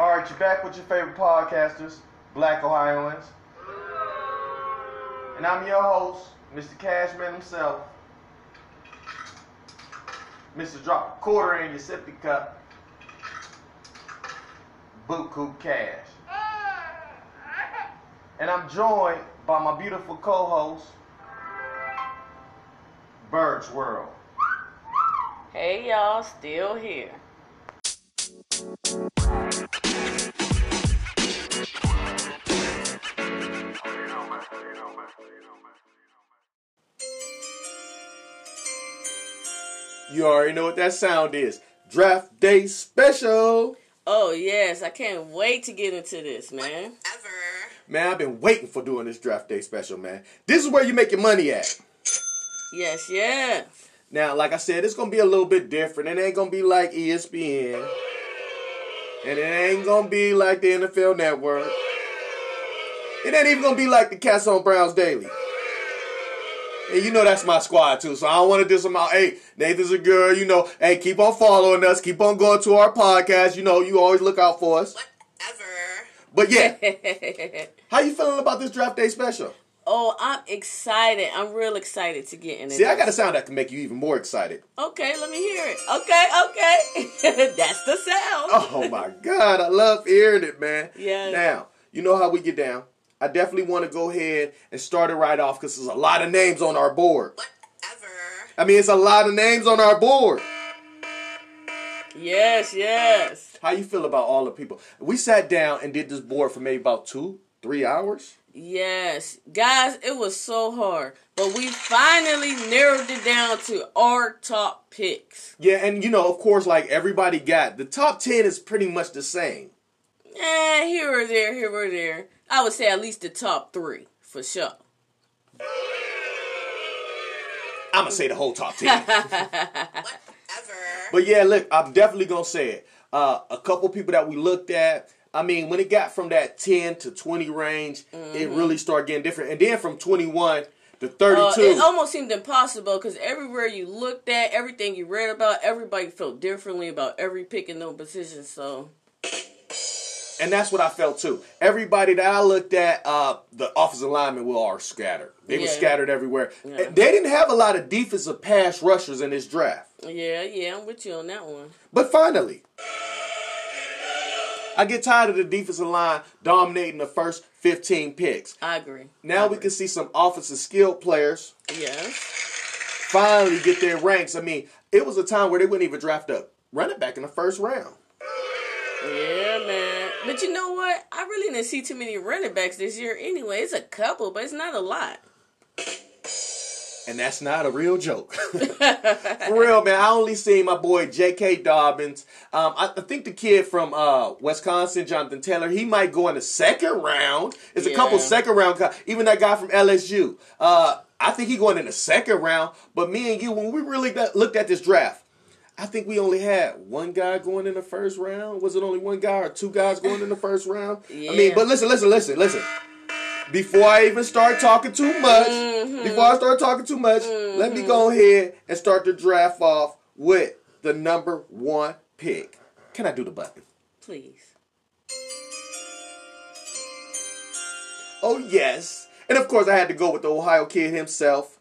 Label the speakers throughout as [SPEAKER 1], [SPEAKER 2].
[SPEAKER 1] All right, you're back with your favorite podcasters, Black Ohioans. And I'm your host, Mr. Cashman himself. Mr. Drop a quarter in your sippy cup. Boot Coop Cash. And I'm joined by my beautiful co-host, Bird's World.
[SPEAKER 2] Hey y'all, still here.
[SPEAKER 1] You already know what that sound is. Draft Day Special.
[SPEAKER 2] Oh yes, I can't wait to get into this, man.
[SPEAKER 3] Ever.
[SPEAKER 1] Man, I've been waiting for doing this Draft Day Special, man. This is where you make your money at.
[SPEAKER 2] Yes, yes.
[SPEAKER 1] Now, like I said, it's gonna be a little bit different. It ain't gonna be like ESPN. And it ain't gonna be like the NFL network. It ain't even gonna be like the Cats on Browns Daily. And you know that's my squad too, so I don't want to diss them out. Hey, Nathan Zegura, you know. Hey, keep on following us, keep on going to our podcast. You know, you always look out for us.
[SPEAKER 3] Whatever.
[SPEAKER 1] But yeah, how you feeling about this draft day special?
[SPEAKER 2] oh, I'm excited. I'm real excited to get into
[SPEAKER 1] See, I got a sound that can make you even more excited.
[SPEAKER 2] Okay, let me hear it. Okay, okay. That's the sound.
[SPEAKER 1] Oh my god, I love hearing it, man.
[SPEAKER 2] Yeah.
[SPEAKER 1] Now, you know how we get down. I definitely want to go ahead and start it right off because there's a lot of names on our board.
[SPEAKER 3] Whatever.
[SPEAKER 1] I mean, it's a lot of names on our board.
[SPEAKER 2] Yes, yes.
[SPEAKER 1] How you feel about all the people? We sat down and did this board for maybe about two, three hours.
[SPEAKER 2] Yes. Guys, it was so hard. But we finally narrowed it down to our top picks.
[SPEAKER 1] Yeah, and you know, of course, like everybody got the top ten is pretty much the same.
[SPEAKER 2] Eh, here or there, here or there. I would say at least the top three, for sure.
[SPEAKER 1] I'm gonna say the whole top ten.
[SPEAKER 3] Whatever.
[SPEAKER 1] But yeah, look, I'm definitely gonna say it. Uh, a couple people that we looked at. I mean, when it got from that 10 to 20 range, it really started getting different. And then from 21 to 32.
[SPEAKER 2] Uh, it almost seemed impossible because everywhere you looked at, everything you read about, everybody felt differently about every pick in no position. So,
[SPEAKER 1] and that's what I felt too. Everybody that I looked at, uh, the offensive linemen were all scattered. They were scattered everywhere.
[SPEAKER 2] Yeah.
[SPEAKER 1] They didn't have a lot of defensive pass rushers in this draft.
[SPEAKER 2] yeah, yeah, I'm with you on that one.
[SPEAKER 1] But finally, I get tired of the defensive line dominating the first 15 picks.
[SPEAKER 2] I agree.
[SPEAKER 1] Now
[SPEAKER 2] I
[SPEAKER 1] we can see some offensive skilled players
[SPEAKER 2] Yes.
[SPEAKER 1] finally get their ranks. I mean, it was a time where they wouldn't even draft a running back in the first round.
[SPEAKER 2] Yeah, man. But you know what? I really didn't see too many running backs this year anyway. It's a couple, but it's not a lot.
[SPEAKER 1] And that's not a real joke. For real, man. I only seen my boy J.K. Dobbins. Um, I, I think the kid from uh, Wisconsin, Jonathan Taylor, he might go in the second round. It's a couple second round. guys. Even that guy from LSU. Uh, I think he going in the second round. But me and you, when we really got, looked at this draft, I think we only had one guy going in the first round. Was it only one guy or two guys going in the first round? Yeah. I mean, but listen, listen, listen, listen. Before I even start talking too much,
[SPEAKER 2] Mm-hmm.
[SPEAKER 1] before I start talking too much, let me go ahead and start the draft off with the number one pick. Can I do the button?
[SPEAKER 2] Please.
[SPEAKER 1] Oh, yes. And of course, I had to go with the Ohio kid himself,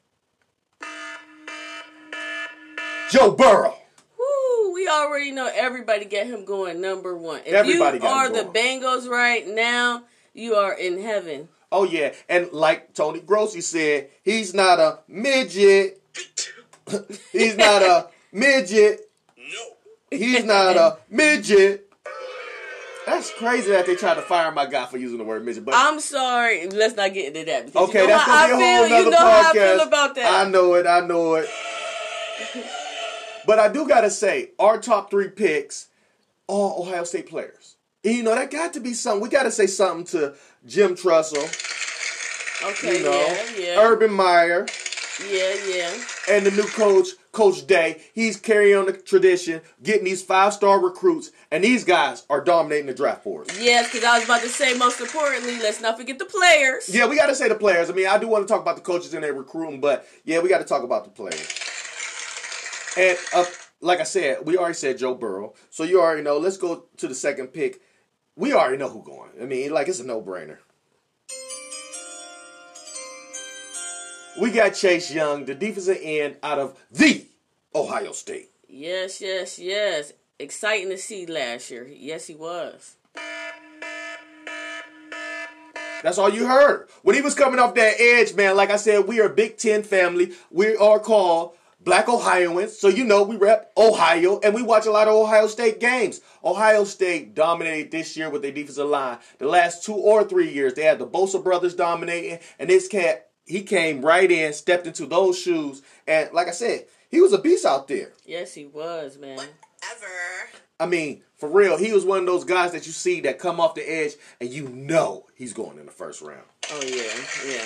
[SPEAKER 1] Joe Burrow.
[SPEAKER 2] Woo, we already know everybody get him going number one. If
[SPEAKER 1] Everybody
[SPEAKER 2] you
[SPEAKER 1] got
[SPEAKER 2] are
[SPEAKER 1] him
[SPEAKER 2] the
[SPEAKER 1] going.
[SPEAKER 2] Bengals right now, you are in heaven.
[SPEAKER 1] Oh, yeah. And like Tony Grossi said, he's not a midget. he's not a midget.
[SPEAKER 3] No.
[SPEAKER 1] He's not a midget. That's crazy that they tried to fire my guy for using the word midget. But
[SPEAKER 2] I'm sorry. Let's not get into that.
[SPEAKER 1] Okay,
[SPEAKER 2] you know
[SPEAKER 1] that's
[SPEAKER 2] how
[SPEAKER 1] gonna be a
[SPEAKER 2] I
[SPEAKER 1] whole
[SPEAKER 2] feel.
[SPEAKER 1] nother
[SPEAKER 2] You know
[SPEAKER 1] podcast.
[SPEAKER 2] how I feel about that.
[SPEAKER 1] I know it. I know it. but I do gotta say, our top three picks, all Ohio State players. And, you know that got to be something. We got to say something to Jim Tressel,
[SPEAKER 2] Okay,
[SPEAKER 1] you know,
[SPEAKER 2] yeah, yeah,
[SPEAKER 1] Urban Meyer,
[SPEAKER 2] yeah, yeah.
[SPEAKER 1] and the new coach, Coach Day. He's carrying on the tradition, getting these five star recruits, and these guys are dominating the draft for us.
[SPEAKER 2] Yes, because I was about to say, most importantly, let's not forget the players.
[SPEAKER 1] Yeah, we got to say the players. I mean, I do want to talk about the coaches and their recruiting, but yeah, we got to talk about the players. And uh, like I said, we already said Joe Burrow, so you already know. Let's go to the second pick. We already know who going. I mean, like it's a no brainer. We got Chase Young, the defensive end out of the Ohio State.
[SPEAKER 2] Yes, yes, yes. Exciting to see last year. Yes, he was.
[SPEAKER 1] That's all you heard. When he was coming off that edge, man, like I said, we are a Big Ten family. We are called Black Ohioans. So, you know, we rep Ohio and we watch a lot of Ohio State games. Ohio State dominated this year with their defensive line. The last two or three years, they had the Bosa brothers dominating, and this cat, he came right in, stepped into those shoes, and like I said, he was a beast out there.
[SPEAKER 2] Yes, he was, man.
[SPEAKER 3] Ever.
[SPEAKER 1] I mean, for real, he was one of those guys that you see that come off the edge and you know he's going in the first round.
[SPEAKER 2] Oh yeah, yeah.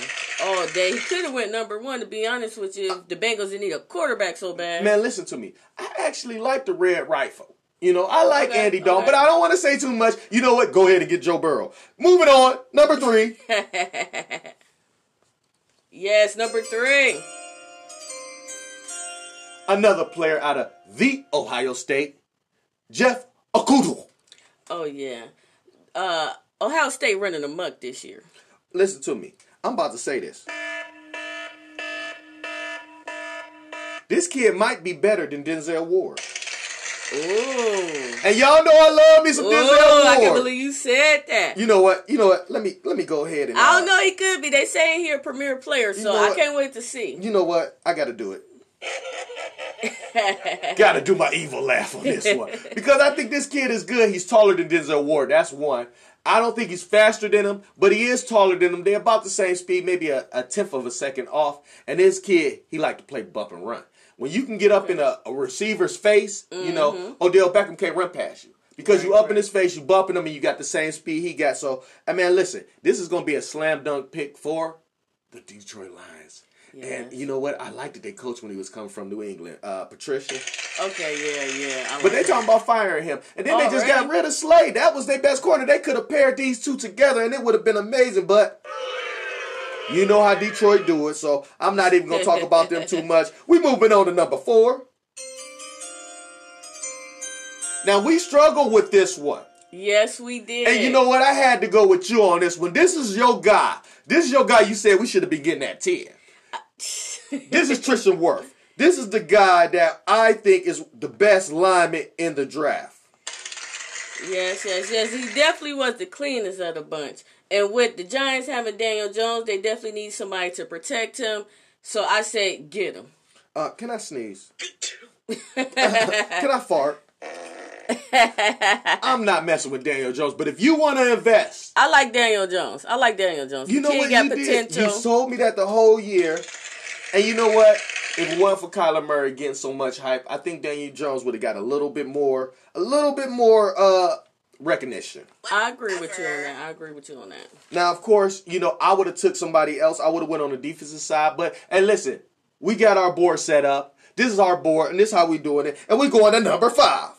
[SPEAKER 2] Day. He could have went number one. To be honest with you, if the Bengals didn't need a quarterback so bad.
[SPEAKER 1] Man, listen to me. I actually like the red rifle. You know, I like
[SPEAKER 2] Okay,
[SPEAKER 1] Andy Dalton, but I don't want to say too much. You know what? Go ahead and get Joe Burrow. Moving on, number three.
[SPEAKER 2] yes, number three.
[SPEAKER 1] another player out of the Ohio State, Jeff Okudah.
[SPEAKER 2] Oh yeah. Uh, Ohio State running amok this year.
[SPEAKER 1] Listen to me. I'm about to say this. This kid might be better than Denzel Ward.
[SPEAKER 2] Ooh.
[SPEAKER 1] And y'all know I love me some
[SPEAKER 2] Ooh,
[SPEAKER 1] Denzel Ward.
[SPEAKER 2] I can't believe you said that.
[SPEAKER 1] You know what? You know what? Let me let me go ahead and
[SPEAKER 2] I
[SPEAKER 1] uh,
[SPEAKER 2] don't know. He could be. They saying he a premier player, so
[SPEAKER 1] know
[SPEAKER 2] I can't wait to see.
[SPEAKER 1] You know what? I got to do it. got to do my evil laugh on this one because I think this kid is good. He's taller than Denzel Ward. That's one. I don't think he's faster than him, but he is taller than him. They're about the same speed, maybe a, a tenth of a second off. And this kid, he like to play bump and run. When you can get up in a, a receiver's face, you know, mm-hmm. Odell Beckham can't run past you. Because you up in his face, you bumping him, and you got the same speed he got. So, I mean, listen, this is going to be a slam dunk pick for the Detroit Lions. And you know what? I liked that they coached when he was coming from New England, uh, Patricia.
[SPEAKER 2] Okay, yeah, yeah. I
[SPEAKER 1] But they
[SPEAKER 2] like
[SPEAKER 1] talking about firing him, and then they just
[SPEAKER 2] Already?
[SPEAKER 1] got rid of Slade. That was their best corner. They could have paired these two together, and it would have been amazing. But you know how Detroit do it, so I'm not even gonna talk about them too much. We moving on to number four. Now we struggle with this one.
[SPEAKER 2] Yes, we did.
[SPEAKER 1] And you know what? I had to go with you on this one. This is your guy. This is your guy you said we should have been getting that 10. This is Tristan Wirfs. This is the guy that I think is the best lineman in the draft.
[SPEAKER 2] Yes, yes, yes. He definitely was the cleanest of the bunch. And with the Giants having Daniel Jones, they definitely need somebody to protect him. So I say get him.
[SPEAKER 1] Uh, can I sneeze? can I fart? I'm not messing with Daniel Jones, but if you want to invest,
[SPEAKER 2] I like Daniel Jones. I like Daniel Jones.
[SPEAKER 1] you know
[SPEAKER 2] kid
[SPEAKER 1] what
[SPEAKER 2] got
[SPEAKER 1] you did? You told me that the whole year, and you know what? If it wasn't for Kyler Murray getting so much hype, I think Daniel Jones would have got a little bit more, a little bit more uh recognition.
[SPEAKER 2] I agree with you on that. I agree with you on that.
[SPEAKER 1] Now, of course, you know I would have took somebody else. I would have went on the defensive side, but and listen, we got our board set up. This is our board, and this is how we doing it, and we going to number five.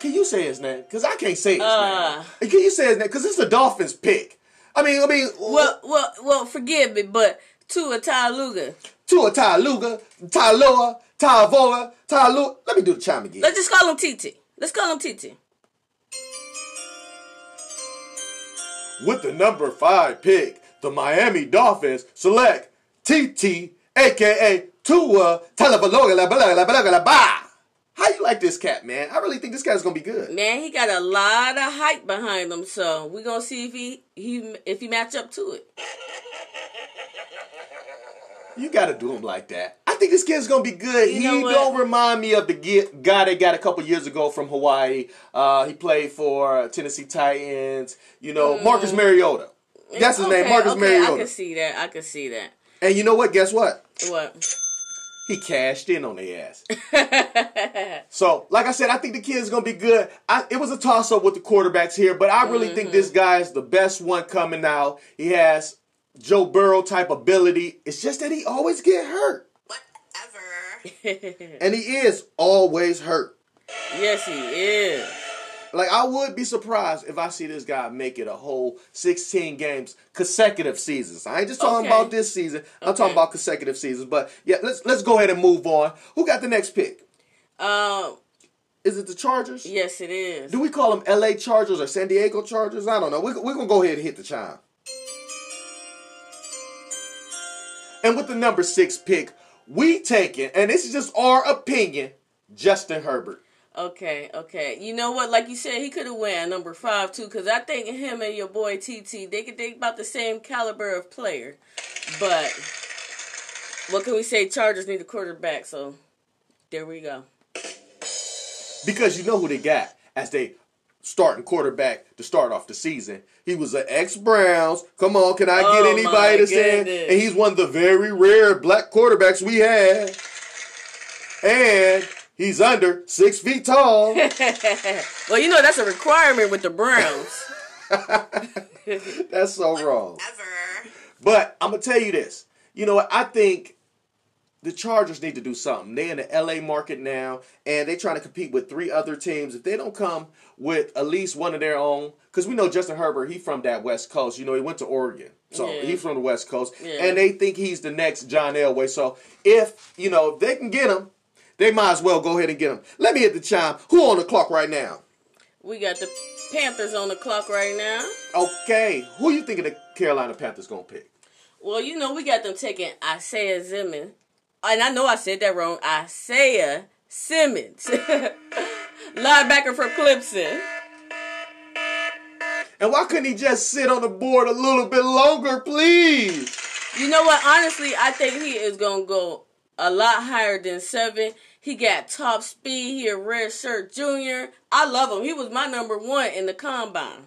[SPEAKER 1] Can you say his name? Because I can't say his
[SPEAKER 2] Uh.
[SPEAKER 1] name. Can you say his name? Because it's the Dolphins' pick. I mean, I mean,
[SPEAKER 2] Well, well, well. Forgive me, but Tua Taluga.
[SPEAKER 1] Tua Taluga, Taloa, Tavoa, Talu. Let me do the chime again.
[SPEAKER 2] Let's just call him TT. Let's call him TT.
[SPEAKER 1] With the number five pick, the Miami Dolphins select TT, aka Tua Talavaloga. How you like this cat, man? I really think this guy's gonna be good.
[SPEAKER 2] Man, he got a lot of hype behind him, so we're gonna see if he, he if he match up to it.
[SPEAKER 1] You gotta do him like that. I think this kid's gonna be good.
[SPEAKER 2] You
[SPEAKER 1] he don't remind me of the guy they got a couple years ago from Hawaii. Uh, he played for Tennessee Titans. You know, Marcus Mariota. That's his name,
[SPEAKER 2] Mm. Okay,
[SPEAKER 1] Marcus
[SPEAKER 2] okay, I can see that. I can see that.
[SPEAKER 1] And you know what? Guess what?
[SPEAKER 2] What?
[SPEAKER 1] He cashed in on their ass. so, like I said, I think the kid's gonna be good. I, it was a toss up with the quarterbacks here, but I really think this mm-hmm. guy is the best one coming out. He has Joe Burrow type ability. It's just that he always get hurt,
[SPEAKER 3] Whatever.
[SPEAKER 1] and he is always hurt.
[SPEAKER 2] yes, he is.
[SPEAKER 1] Like I would be surprised if I see this guy make it a whole 16 games consecutive seasons. I ain't just talking
[SPEAKER 2] Okay.
[SPEAKER 1] about this season. I'm
[SPEAKER 2] Okay.
[SPEAKER 1] talking about consecutive seasons. But yeah, let's let's go ahead and move on. Who got the next pick?
[SPEAKER 2] Um,
[SPEAKER 1] Is it the Chargers?
[SPEAKER 2] yes, it is.
[SPEAKER 1] Do we call them LA Chargers or San Diego Chargers? I don't know. We're, we're going to go ahead and hit the chime. And with the number six pick, we taking, and this is just our opinion, Justin Herbert.
[SPEAKER 2] Okay, okay. You know what? Like you said, he could have went number five too, because I think him and your boy TT, they could they about the same caliber of player. But what can we say? Chargers need a quarterback, so there we go.
[SPEAKER 1] Because you know who they got as they starting quarterback to start off the season. He was an ex Browns. Come on, can I
[SPEAKER 2] Oh,
[SPEAKER 1] get anybody to say? And he's one of the very rare black quarterbacks we had. And he's under six feet tall.
[SPEAKER 2] well, you know that's a requirement with the Browns.
[SPEAKER 1] That's so wrong. But I'm gonna tell you this. You know what? I think the Chargers need to do something. They're in the LA market now, and they're trying to compete with three other teams. If they don't come with at least one of their own, because we know Justin Herbert, he from that West Coast. You know, he went to Oregon, so
[SPEAKER 2] Yeah.
[SPEAKER 1] he's from the West Coast,
[SPEAKER 2] Yeah.
[SPEAKER 1] and they think he's the next John Elway. So if you know if they can get him, they might as well go ahead and get him. Let me hit the chime. Who on the clock right now?
[SPEAKER 2] we got the Panthers on the clock right now.
[SPEAKER 1] Okay, who you thinking the Carolina Panthers gonna pick?
[SPEAKER 2] Well, you know we got them taking Isaiah Simmons, and I know I said that wrong. Isaiah Simmons, linebacker from Clemson.
[SPEAKER 1] And why couldn't he just sit on the board a little bit longer, please?
[SPEAKER 2] You know what? Honestly, I think he is gonna go a lot higher than seven. He got top speed. He a red shirt junior. I love him. He was my number one in the combine.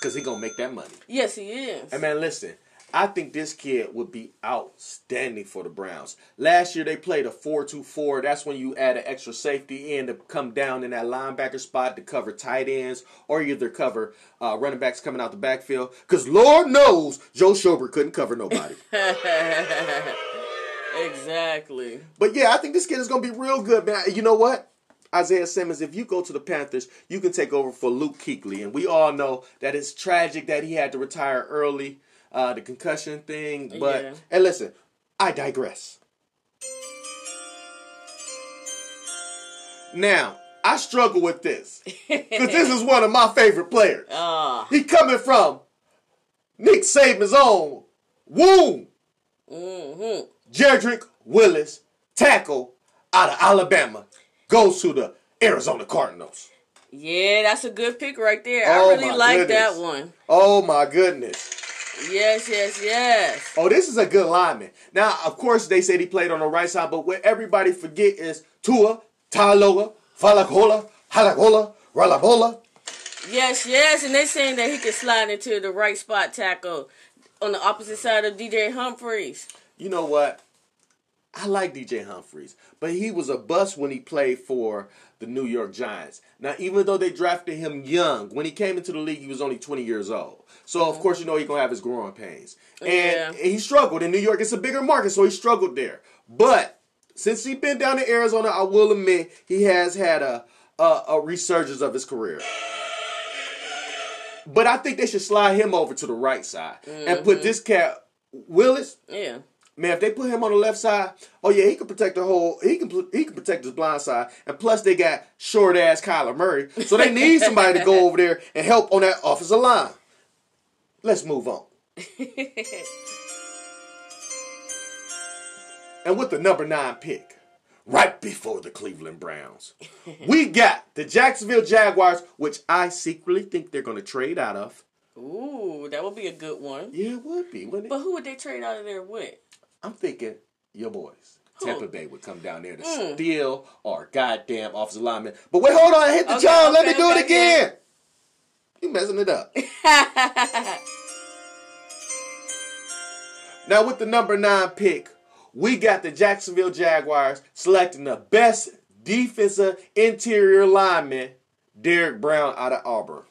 [SPEAKER 1] Because he going to make that money.
[SPEAKER 2] Yes, he is.
[SPEAKER 1] And man, listen, I think this kid would be outstanding for the Browns. Last year they played a 4-2-4. That's when you add an extra safety in to come down in that linebacker spot to cover tight ends or either cover uh, running backs coming out the backfield. Because Lord knows Joe Schobert couldn't cover nobody.
[SPEAKER 2] exactly.
[SPEAKER 1] But yeah, I think this kid is going to be real good, man. You know what? Isaiah Simmons, if you go to the Panthers, you can take over for Luke Kuechly. And we all know that it's tragic that he had to retire early, uh, the concussion thing. But,
[SPEAKER 2] Yeah.
[SPEAKER 1] and listen, I digress. Now, I struggle with this because this is one of my favorite players.
[SPEAKER 2] Ah,
[SPEAKER 1] He coming from Nick Saban's own womb.
[SPEAKER 2] hmm
[SPEAKER 1] Jedrick Willis, tackle out of Alabama, goes to the Arizona Cardinals.
[SPEAKER 2] yeah, that's a good pick right there.
[SPEAKER 1] Oh,
[SPEAKER 2] I really like
[SPEAKER 1] goodness.
[SPEAKER 2] that one.
[SPEAKER 1] Oh my goodness.
[SPEAKER 2] Yes, yes, yes.
[SPEAKER 1] Oh, this is a good lineman. Now, of course, they said he played on the right side, but what everybody forget is Tua, Taloa, Falagola, Halagola, Ralabola.
[SPEAKER 2] Yes, yes, and they're saying that he can slide into the right spot tackle on the opposite side of DJ Humphries.
[SPEAKER 1] You know what? I like DJ Humphries, but he was a bust when he played for the New York Giants. Now, even though they drafted him young, when he came into the league, he was only 20 years old. So, of mm-hmm. course, you know he's going to have his growing pains. And,
[SPEAKER 2] Yeah.
[SPEAKER 1] he struggled in New York. It's a bigger market, so he struggled there. But since he's been down in Arizona, I will admit he has had a, a, a resurgence of his career. But I think they should slide him over to the right side and put mm-hmm. this cat, Willis,
[SPEAKER 2] Yeah.
[SPEAKER 1] Man, if they put him on the left side, oh yeah, he can protect the whole. He can he can protect his blind side, and plus they got short ass Kyler Murray, so they need somebody to go over there and help on that offensive line. Let's move on. and with the number nine pick, right before the Cleveland Browns, we got the Jacksonville Jaguars, which I secretly think they're going to trade out of.
[SPEAKER 2] Ooh, that would be a good one.
[SPEAKER 1] Yeah, it would be, wouldn't it?
[SPEAKER 2] But who would they trade out of there with?
[SPEAKER 1] I'm thinking your boys. Tampa Bay would come down there to
[SPEAKER 2] Mm.
[SPEAKER 1] steal our goddamn offensive lineman. But wait, hold on, I hit the
[SPEAKER 2] Okay,
[SPEAKER 1] chime. Let me
[SPEAKER 2] okay,
[SPEAKER 1] do it
[SPEAKER 2] okay,
[SPEAKER 1] again. You messing it up. now with the number nine pick, we got the Jacksonville Jaguars selecting the best defensive interior lineman, Derrick Brown out of Auburn.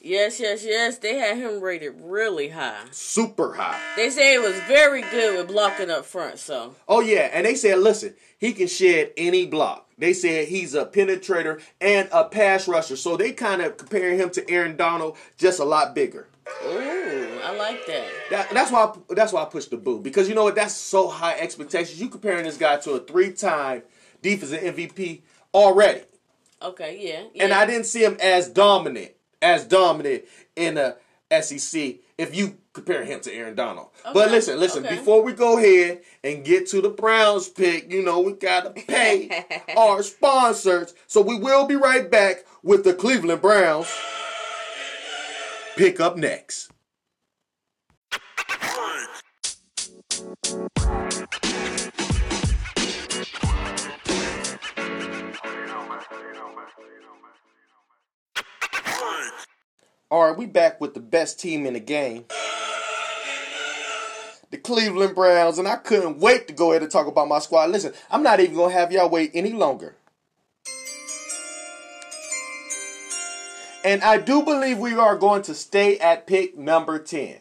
[SPEAKER 2] Yes, yes, yes. They had him rated really high.
[SPEAKER 1] Super high.
[SPEAKER 2] They say it was very good with blocking up front. So
[SPEAKER 1] Oh yeah, and they said, listen, he can shed any block. They said he's a penetrator and a pass rusher. So they kind of comparing him to Aaron Donald, just a lot bigger.
[SPEAKER 2] Ooh, I like that.
[SPEAKER 1] That, that's why I, that's why I pushed the boo because you know what? That's so high expectations. You comparing this guy to a three-time defensive MVP already,
[SPEAKER 2] Okay, yeah. yeah.
[SPEAKER 1] and I didn't see him as dominant as dominant in the SEC. If you compare him to Aaron Donald, but listen, listen.
[SPEAKER 2] okay.
[SPEAKER 1] Before we go ahead and get to the Browns pick, you know we gotta pay our sponsors. So we will be right back with the Cleveland Browns pick up next. All right, we back with the best team in the game. The Cleveland Browns, and I couldn't wait to go ahead and talk about my squad. Listen, I'm not even going to have y'all wait any longer. And I do believe we are going to stay at pick number 10.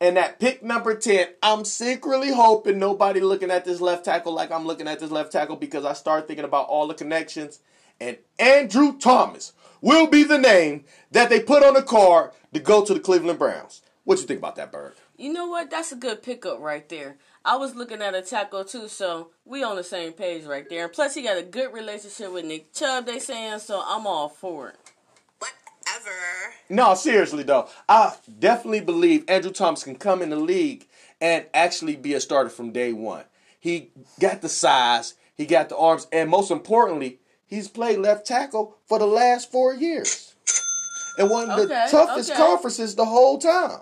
[SPEAKER 1] And at pick number 10, I'm secretly hoping nobody looking at this left tackle like I'm looking at this left tackle because I start thinking about all the connections. And Andrew Thomas will be the name that they put on the card to go to the Cleveland Browns. What you think about that, Bird?
[SPEAKER 2] You know what? That's a good pickup right there. I was looking at a tackle too, so we on the same page right there. And plus, he got a good relationship with Nick Chubb. They saying so. I'm all for it.
[SPEAKER 3] Whatever.
[SPEAKER 1] No, seriously though, I definitely believe Andrew Thomas can come in the league and actually be a starter from day one. He got the size, he got the arms, and most importantly, he's played left tackle for the last four years, and one of the toughest
[SPEAKER 2] okay.
[SPEAKER 1] conferences the whole time.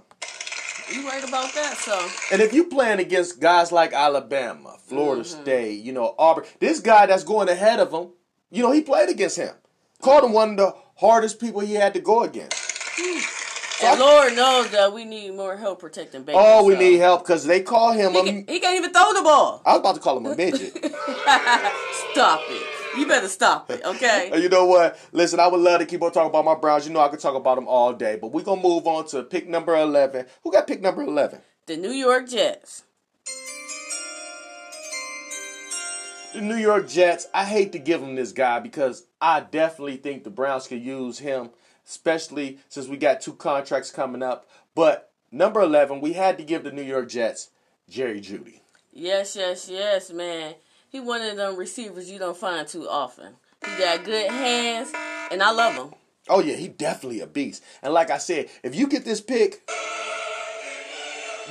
[SPEAKER 2] You right about that? So
[SPEAKER 1] And if you playing against guys like Alabama, Florida
[SPEAKER 2] Mm-hmm.
[SPEAKER 1] State, you know Auburn, this guy that's going ahead of him, you know he played against him, called him one of the hardest people he had to go against.
[SPEAKER 2] and Lord knows that we need more help protecting babies.
[SPEAKER 1] Oh, we
[SPEAKER 2] so.
[SPEAKER 1] need help because they call him
[SPEAKER 2] He,
[SPEAKER 1] a.
[SPEAKER 2] can, he can't even throw the ball.
[SPEAKER 1] I was about to call him a midget.
[SPEAKER 2] Stop it. You better stop it, okay?
[SPEAKER 1] You know what? Listen, I would love to keep on talking about my Browns. You know I could talk about them all day, but we're gonna move on to pick number eleven. Who got pick number eleven?
[SPEAKER 2] the New York Jets.
[SPEAKER 1] The New York Jets. I hate to give them this guy because I definitely think the Browns could use him, especially since we got two contracts coming up. But number eleven, we had to give the New York Jets Jerry Jeudy.
[SPEAKER 2] Yes, yes, yes, man. He one of them receivers you don't find too often. He got good hands, and I love him.
[SPEAKER 1] Oh yeah, he definitely a beast. And like I said, if you get this pick,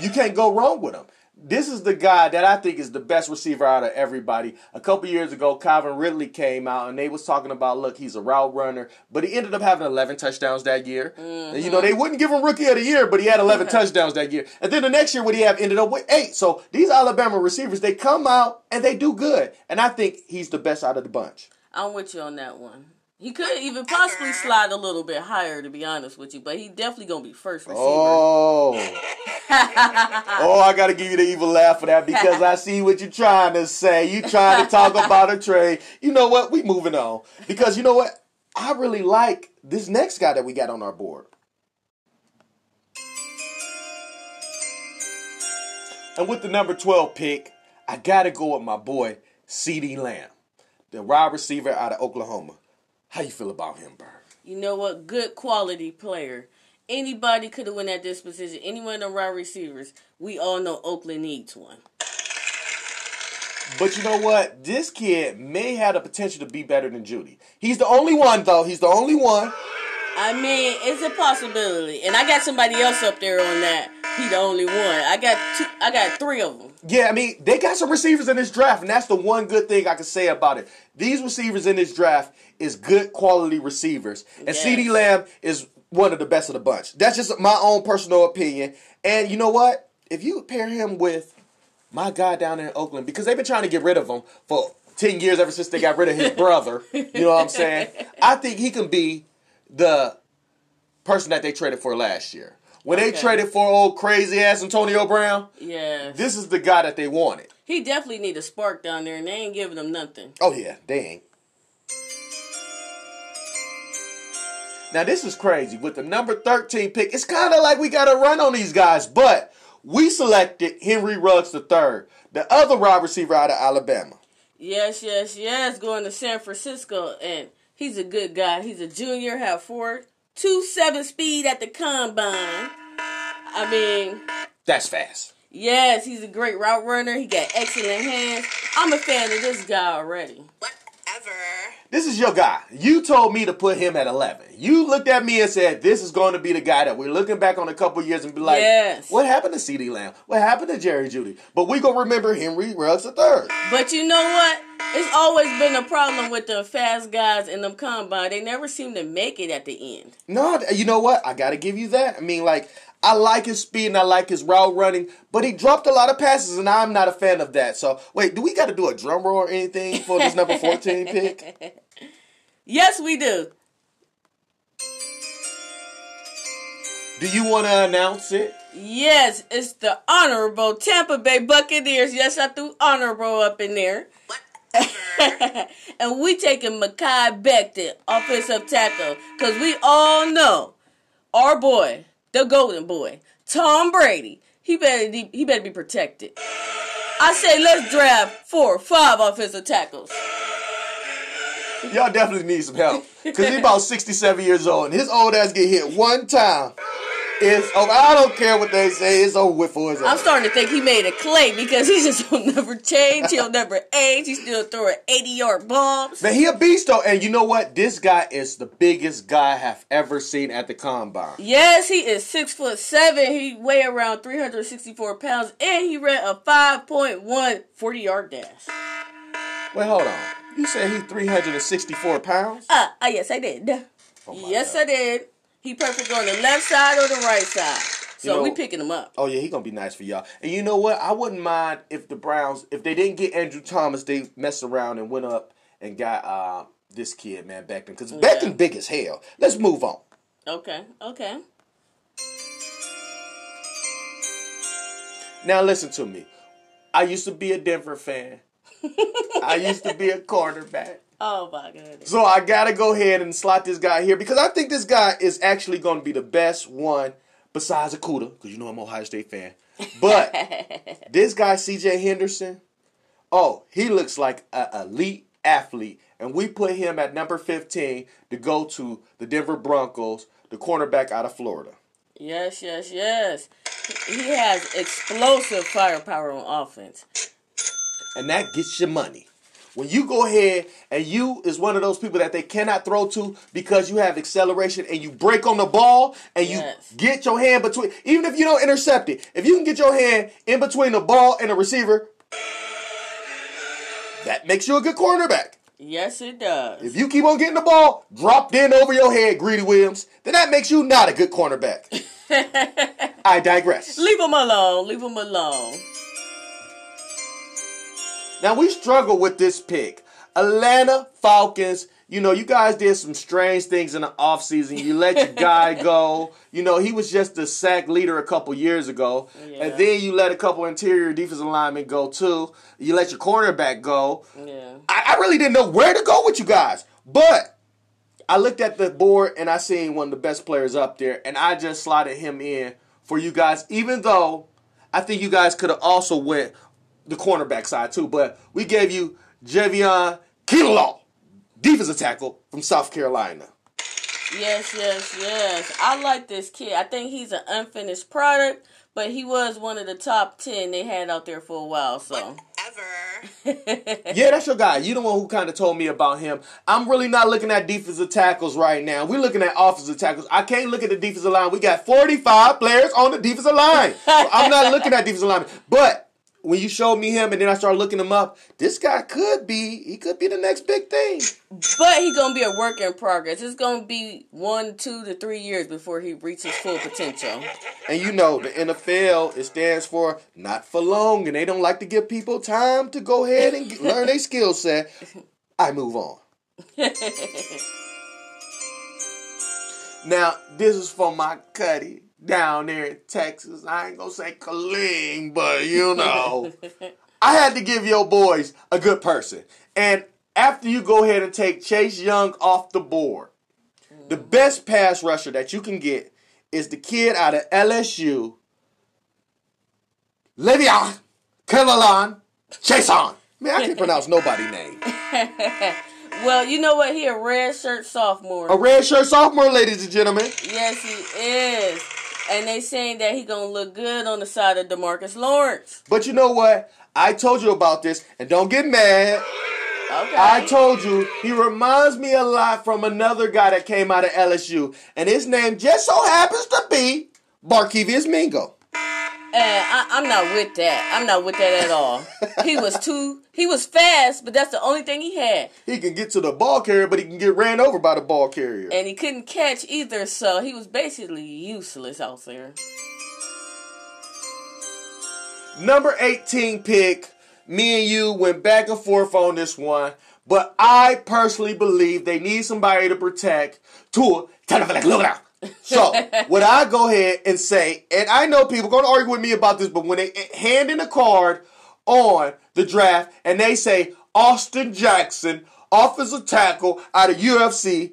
[SPEAKER 1] you can't go wrong with him. This is the guy that I think is the best receiver out of everybody. A couple years ago, Calvin Ridley came out and they was talking about, look, he's a route runner, but he ended up having 11 touchdowns that year. And, you know, they mm-hmm. wouldn't give him rookie of the year, but he had 11 touchdowns that year. And then the next year, what he have ended up with eight. So these Alabama receivers, they come out and they do good. And I think he's the best out of the bunch.
[SPEAKER 2] I'm with you on that one. He could even possibly slide a little bit higher, to be honest with you, but he definitely gonna be first receiver.
[SPEAKER 1] Oh. oh, I gotta give you the evil laugh for that because I see what you're trying to say. You trying to talk about a trade. You know what? We moving on. Because you know what? I really like this next guy that we got on our board. And with the number 12 pick, I gotta go with my boy, CeeDee Lamb, the wide receiver out of Oklahoma. How you feel about him, Bird?
[SPEAKER 2] You know what? Good quality player. Anybody could have won at this position. Anyone of the wide receivers. We all know Oakland needs one.
[SPEAKER 1] But you know what? This kid may have the potential to be better than Jeudy. He's the only one, though. He's the only one.
[SPEAKER 2] I mean, it's a possibility, and I got somebody else up there on that. He the only one. I got two. I got three of them.
[SPEAKER 1] Yeah, I mean, they got some receivers in this draft, and that's the one good thing I can say about it. These receivers in this draft is good quality receivers, and
[SPEAKER 2] Yes.
[SPEAKER 1] CeeDee Lamb is one of the best of the bunch. That's just my own personal opinion. And you know what? If you pair him with my guy down there in Oakland, because they've been trying to get rid of him for ten years ever since they got rid of his brother. You know what I'm saying? I think he can be the person that they traded for last year. When they traded for old crazy ass Antonio Brown,
[SPEAKER 2] Yeah,
[SPEAKER 1] this is the guy that they wanted.
[SPEAKER 2] he definitely need a spark down there, and they ain't giving him nothing.
[SPEAKER 1] Oh yeah, they ain't. Now this is crazy. With the number 13 pick, it's kind of like we got to run on these guys, but we selected Henry Ruggs III, the other wide receiver out of Alabama.
[SPEAKER 2] Yes, yes, yes. Going to San Francisco, and he's a good guy. He's a junior, have four two seven speed at the combine. I mean,
[SPEAKER 1] That's fast.
[SPEAKER 2] yes, he's a great route runner. He got excellent hands. I'm a fan of this guy already.
[SPEAKER 3] Whatever.
[SPEAKER 1] This is your guy. You told me to put him at 11. You looked at me and said, this is going to be the guy that we're looking back on a couple years and be like,
[SPEAKER 2] Yes.
[SPEAKER 1] what happened to CeeDee Lamb? What happened to Jerry Jeudy? But we going to remember Henry Ruggs III.
[SPEAKER 2] But you know what? It's always been a problem with the fast guys in them combine. They never seem to make it at the end.
[SPEAKER 1] No, you know what? I got to give you that. I mean, like, I like his speed and I like his route running, but he dropped a lot of passes, and I'm not a fan of that. So, wait, do we got to do a drum roll or anything for this number 14 pick?
[SPEAKER 2] Yes, we do.
[SPEAKER 1] Do you want to announce it?
[SPEAKER 2] Yes, it's the honorable Tampa Bay Buccaneers. Yes, I threw honorable up in there. And we taking Mekhi Becton, offensive tackle, because we all know our boy, the golden boy, Tom Brady, he better be, he better be protected. I say let's draft four, or five offensive tackles.
[SPEAKER 1] Y'all definitely need some help. Because he's about 67 years old, and his old ass get hit one time. It's over. I don't care what they say. It's over with for his
[SPEAKER 2] I'm starting to think he made a clay because he just will never change. He'll never age. He's still throwing 80 yard bombs.
[SPEAKER 1] Man, he a beast though, and you know what? This guy is the biggest guy I have ever seen at the combine.
[SPEAKER 2] Yes, he is six foot seven. He weigh around 364 pounds, and he ran a 5.1 40 yard dash.
[SPEAKER 1] Wait, hold on. You said he 364 pounds?
[SPEAKER 2] Ah, ah, yes, I did.
[SPEAKER 1] Oh
[SPEAKER 2] yes,
[SPEAKER 1] God.
[SPEAKER 2] I did. He perfect on the left side or the right side. So
[SPEAKER 1] You know-
[SPEAKER 2] we picking him up.
[SPEAKER 1] Oh yeah, he gonna be nice for y'all. And you know what? I wouldn't mind if the Browns, if they didn't get Andrew Thomas, they messed around and went up and got uh, this kid, man, Becton. Because Becton big as hell. Let's move on.
[SPEAKER 2] Okay, okay.
[SPEAKER 1] Now listen to me. I used to be a Denver fan. I used to be a quarterback.
[SPEAKER 2] Oh my goodness.
[SPEAKER 1] So I gotta go ahead and slot this guy here because I think this guy is actually gonna be the best one besides Okudah, because you know I'm an Ohio State fan. But this guy, CJ Henderson, oh, he looks like an elite athlete. And we put him at number 15 to go to the Denver Broncos, the cornerback out of Florida.
[SPEAKER 2] Yes, yes, yes. He has explosive firepower on offense.
[SPEAKER 1] and that gets you money. When you go ahead and you is one of those people that they cannot throw to because you have acceleration and you break on the ball and you get your hand between, even if you don't intercept it, if you can get your hand in between the ball and the receiver, that makes you a good cornerback.
[SPEAKER 2] Yes, it does.
[SPEAKER 1] If you keep on getting the ball dropped in over your head, Greedy Williams, then that makes you not a good cornerback. I digress.
[SPEAKER 2] Leave him alone. Leave him alone.
[SPEAKER 1] Now we struggle with this pick. Atlanta Falcons, you know, you guys did some strange things in the offseason. You let your guy go. You know, he was just the sack leader a couple years ago.
[SPEAKER 2] Yeah.
[SPEAKER 1] And then you let a couple interior defensive linemen go too. You let your cornerback go.
[SPEAKER 2] Yeah.
[SPEAKER 1] I, I really didn't know where to go with you guys. But I looked at the board and I seen one of the best players up there, and I just slotted him in for you guys, even though I think you guys could have also went the cornerback side too. But we gave you Javon Kinlaw, defensive tackle from South Carolina.
[SPEAKER 2] Yes, yes, yes. I like this kid. I think he's an unfinished product, but he was one of the top 10 they had out there for a while, so.
[SPEAKER 3] Ever.
[SPEAKER 1] Yeah, that's your guy. You the one who kind of told me about him. I'm really not looking at defensive tackles right now. We're looking at offensive tackles. I can't look at the defensive line. We got 45 players on the defensive line. So I'm not looking at defensive line. But when you showed me him and then I started looking him up, this guy could be, he could be the next big thing.
[SPEAKER 2] But he's going to be a work in progress. It's going to be one, two to three years before he reaches full potential.
[SPEAKER 1] And you know, the NFL, it stands for not for long, and they don't like to give people time to go ahead and get- learn their skill set. I move on. Now, this is for my cuddy down there in Texas. I ain't gonna say Killeen, but you know. I had to give your boys a good person. And after you go ahead and take Chase Young off the board, the mm-hmm. best pass rusher that you can get is the kid out of LSU, Le'Veon Kavalan Chason. Man, I can't pronounce nobody's name.
[SPEAKER 2] Well, you know what? He a red shirt sophomore.
[SPEAKER 1] A red shirt sophomore, ladies and gentlemen.
[SPEAKER 2] Yes, he is. And they saying that he gonna look good on the side of Demarcus Lawrence.
[SPEAKER 1] But you know what? I told you about this, and don't get mad.
[SPEAKER 2] Okay.
[SPEAKER 1] I told you he reminds me a lot from another guy that came out of LSU, and his name just so happens to be Barkevious Mingo.
[SPEAKER 2] And I, I'm not with that. I'm not with that at all. He was too. He was fast, but that's the only thing he had,
[SPEAKER 1] He can get to the ball carrier, but he can get ran over by the ball carrier.
[SPEAKER 2] and he couldn't catch either. So he was basically useless out there.
[SPEAKER 1] Number 18 pick, me and you went back and forth on this one, but I personally believe they need somebody to protect Tua Tagovailoa. So, would I go ahead and say, and I know people going to argue with me about this, but when they hand in a card on the draft and they say Austin Jackson, offensive tackle out of USC,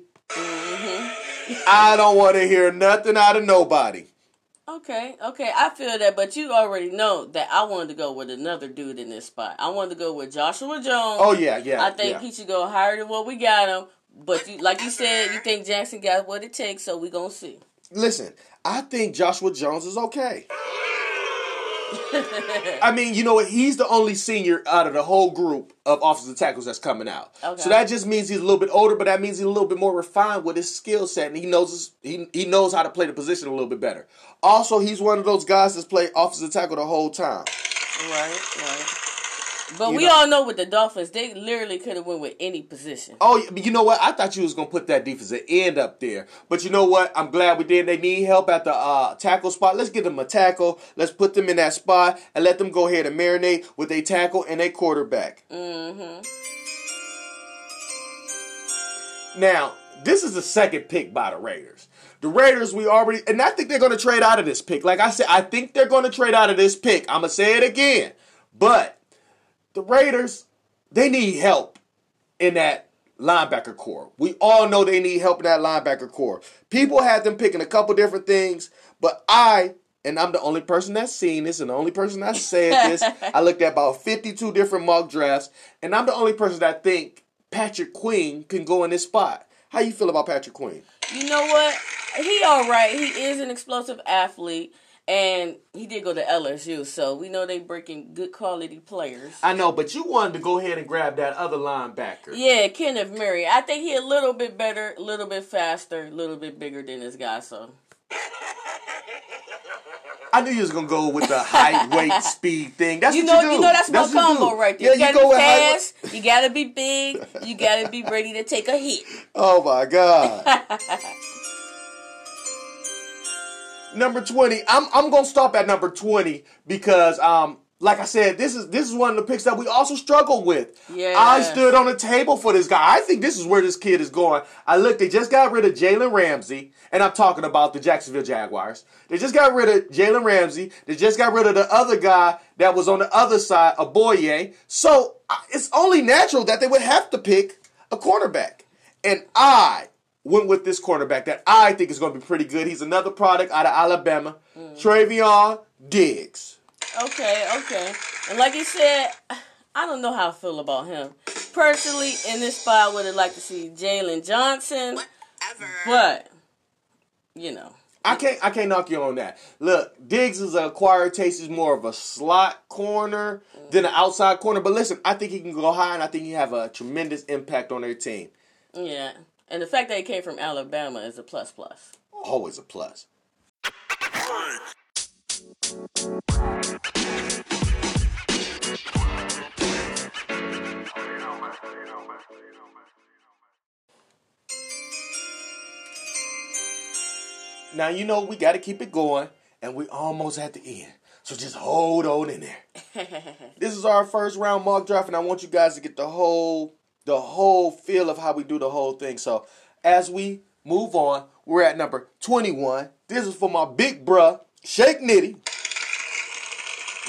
[SPEAKER 1] I don't want to hear nothing out of nobody.
[SPEAKER 2] Okay, okay, I feel that, but you already know that I wanted to go with another dude in this spot. I wanted to go with Joshua Jones.
[SPEAKER 1] Oh, yeah, yeah.
[SPEAKER 2] I think
[SPEAKER 1] yeah.
[SPEAKER 2] he should go higher than what we got him. But you, like you said, you think Jackson got what it takes, so we gonna see.
[SPEAKER 1] Listen, I think Joshua Jones is okay. I mean, you know what? He's the only senior out of the whole group of offensive tackles that's coming out.
[SPEAKER 2] Okay.
[SPEAKER 1] So that just means he's a little bit older, but that means he's a little bit more refined with his skill set, and he knows his, he he knows how to play the position a little bit better. Also, he's one of those guys that's played offensive tackle the whole time.
[SPEAKER 2] Right, right. But
[SPEAKER 1] You
[SPEAKER 2] we
[SPEAKER 1] know-
[SPEAKER 2] all know with the Dolphins, they literally could have went with any position.
[SPEAKER 1] Oh, but you know what? I thought you was gonna put that defensive end up there, but you know what? I'm glad we did. They need help at the uh, tackle spot. Let's get them a tackle. Let's put them in that spot and let them go ahead and marinate with a tackle and a quarterback.
[SPEAKER 2] Mm-hmm.
[SPEAKER 1] Now, this is the second pick by the Raiders. The Raiders, we already, and I think they're going to trade out of this pick. Like I said, I think they're going to trade out of this pick. I'm going to say it again. But the Raiders, they need help in that linebacker core. We all know they need help in that linebacker core. People had them picking a couple different things, but I, and I'm the only person that's seen this and the only person that said this, I looked at about 52 different mock drafts, and I'm the only person that think Patrick Queen can go in this spot. How you feel about Patrick Queen?
[SPEAKER 2] You know what? He all right. He is an explosive athlete, and he did go to LSU, so we know they breaking good quality players.
[SPEAKER 1] I know, but you wanted to go ahead and grab that other linebacker.
[SPEAKER 2] Yeah, Kenneth Murray. I think he a little bit better, a little bit faster, a little bit bigger than this guy. So
[SPEAKER 1] I knew you was gonna go with the height, weight, speed thing. That's
[SPEAKER 2] you
[SPEAKER 1] what
[SPEAKER 2] know,
[SPEAKER 1] you do.
[SPEAKER 2] you know that's, my
[SPEAKER 1] what
[SPEAKER 2] combo
[SPEAKER 1] do.
[SPEAKER 2] right there. you
[SPEAKER 1] Yeah,
[SPEAKER 2] gotta
[SPEAKER 1] you go
[SPEAKER 2] be fast. You gotta be big. You gotta be ready to take a hit.
[SPEAKER 1] Oh my god. Number 20. I'm I'm going to stop at number 20 because um like I said, this is this is one of the picks that we also struggled with.
[SPEAKER 2] Yeah.
[SPEAKER 1] I stood on the table for this guy. I think this is where this kid is going. I looked, they just got rid of Jalen Ramsey, and I'm talking about the Jacksonville Jaguars. They just got rid of Jalen Ramsey. They just got rid of the other guy that was on the other side, Aboye. So it's only natural that they would have to pick a cornerback. And I went with this cornerback that I think is going to be pretty good. He's another product out of Alabama, mm. Trevon Diggs.
[SPEAKER 2] Okay, okay. And like you said, I don't know how I feel about him. Personally, in this spot, I would have liked to see Jaylon Johnson,
[SPEAKER 3] Whatever.
[SPEAKER 2] but you know.
[SPEAKER 1] I can't I can't knock you on that. Look, Diggs is a acquired taste. He's more of a slot corner mm. than an outside corner. But listen, I think he can go high, and I think he have a tremendous impact on their team.
[SPEAKER 2] Yeah. And the fact that he came from Alabama is a plus plus.
[SPEAKER 1] Always a plus. Now you know we got to keep it going, and we almost at the end. So just hold on in there. this is our first round mock draft, and I want you guys to get the whole the whole feel of how we do the whole thing. So as we move on, we're at number 21. This is for my big bruh, Shake Nitty.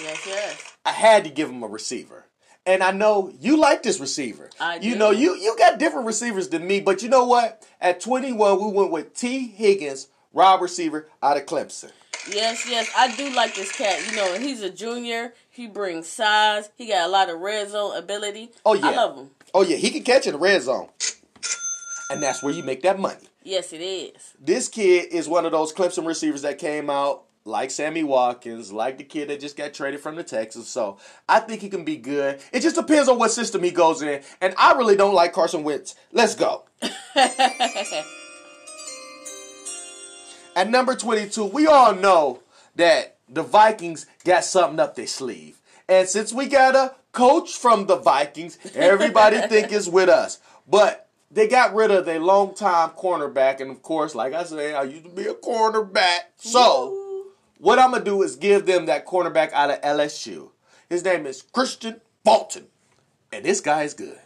[SPEAKER 2] Yes, yes.
[SPEAKER 1] I had to give him a receiver. And I know you like this receiver.
[SPEAKER 2] I
[SPEAKER 1] You
[SPEAKER 2] do.
[SPEAKER 1] know, you you got different receivers than me, but you know what? At 21, we went with Tee Higgins, wide receiver out of Clemson.
[SPEAKER 2] Yes, yes, I do like this cat. You know, he's a junior. He brings size. He got a lot of red zone ability.
[SPEAKER 1] Oh, yeah.
[SPEAKER 2] I love him.
[SPEAKER 1] Oh yeah, he can catch in the red zone, and that's where you make that money.
[SPEAKER 2] Yes, it is.
[SPEAKER 1] This kid is one of those Clemson receivers that came out like Sammy Watkins, like the kid that just got traded from the Texans. So I think he can be good. It just depends on what system he goes in. And I really don't like Carson Wentz. Let's go. At number 22, we all know that the Vikings got something up their sleeve. And since we got a coach from the Vikings, everybody think it's with us. But they got rid of their longtime cornerback. And of course, like I said, I used to be a cornerback. So what I'm going to do is give them that cornerback out of LSU. His name is Kristian Fulton. And this guy is good.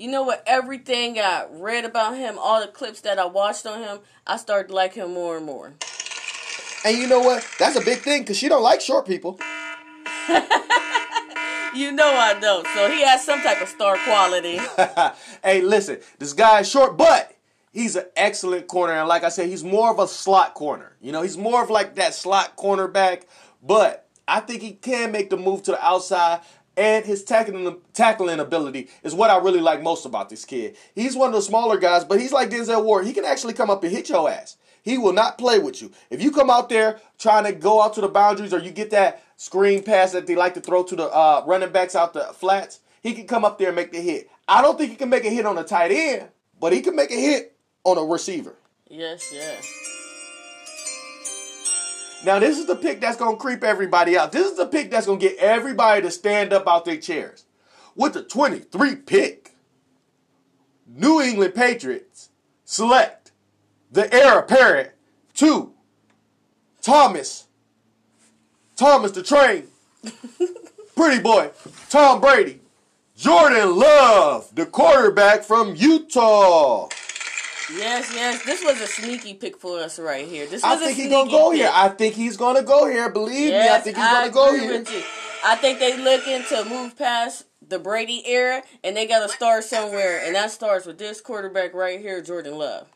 [SPEAKER 2] You know what? Everything I read about him, all the clips that I watched on him, I started to like him more and more.
[SPEAKER 1] And you know what? That's a big thing because she don't like short people.
[SPEAKER 2] You know I don't. So he has some type of star quality.
[SPEAKER 1] hey, listen, this guy is short, but he's an excellent corner. And like I said, he's more of a slot corner. You know, he's more of like that slot cornerback, but I think he can make the move to the outside. And his tackling tackling ability is what I really like most about this kid. He's one of the smaller guys, but he's like Denzel Ward. He can actually come up and hit your ass. He will not play with you. If you come out there trying to go out to the boundaries or you get that screen pass that they like to throw to the uh, running backs out the flats, he can come up there and make the hit. I don't think he can make a hit on a tight end, but he can make a hit on a receiver.
[SPEAKER 2] yes, yes.
[SPEAKER 1] Now, this is the pick that's going to creep everybody out. This is the pick that's going to get everybody to stand up out their chairs. With the 23 pick, New England Patriots select the heir apparent to Thomas, Thomas the Train, Pretty Boy, Tom Brady, Jordan Love, the quarterback from Utah.
[SPEAKER 2] Yes, yes. This was a sneaky pick for us right here. This
[SPEAKER 1] I think he's gonna go
[SPEAKER 2] pick.
[SPEAKER 1] here. I think he's gonna go here. Believe me, I think he's gonna go here.
[SPEAKER 2] I think they looking to move past the Brady era, and they got to start somewhere, and that starts with this quarterback right here, Jordan Love.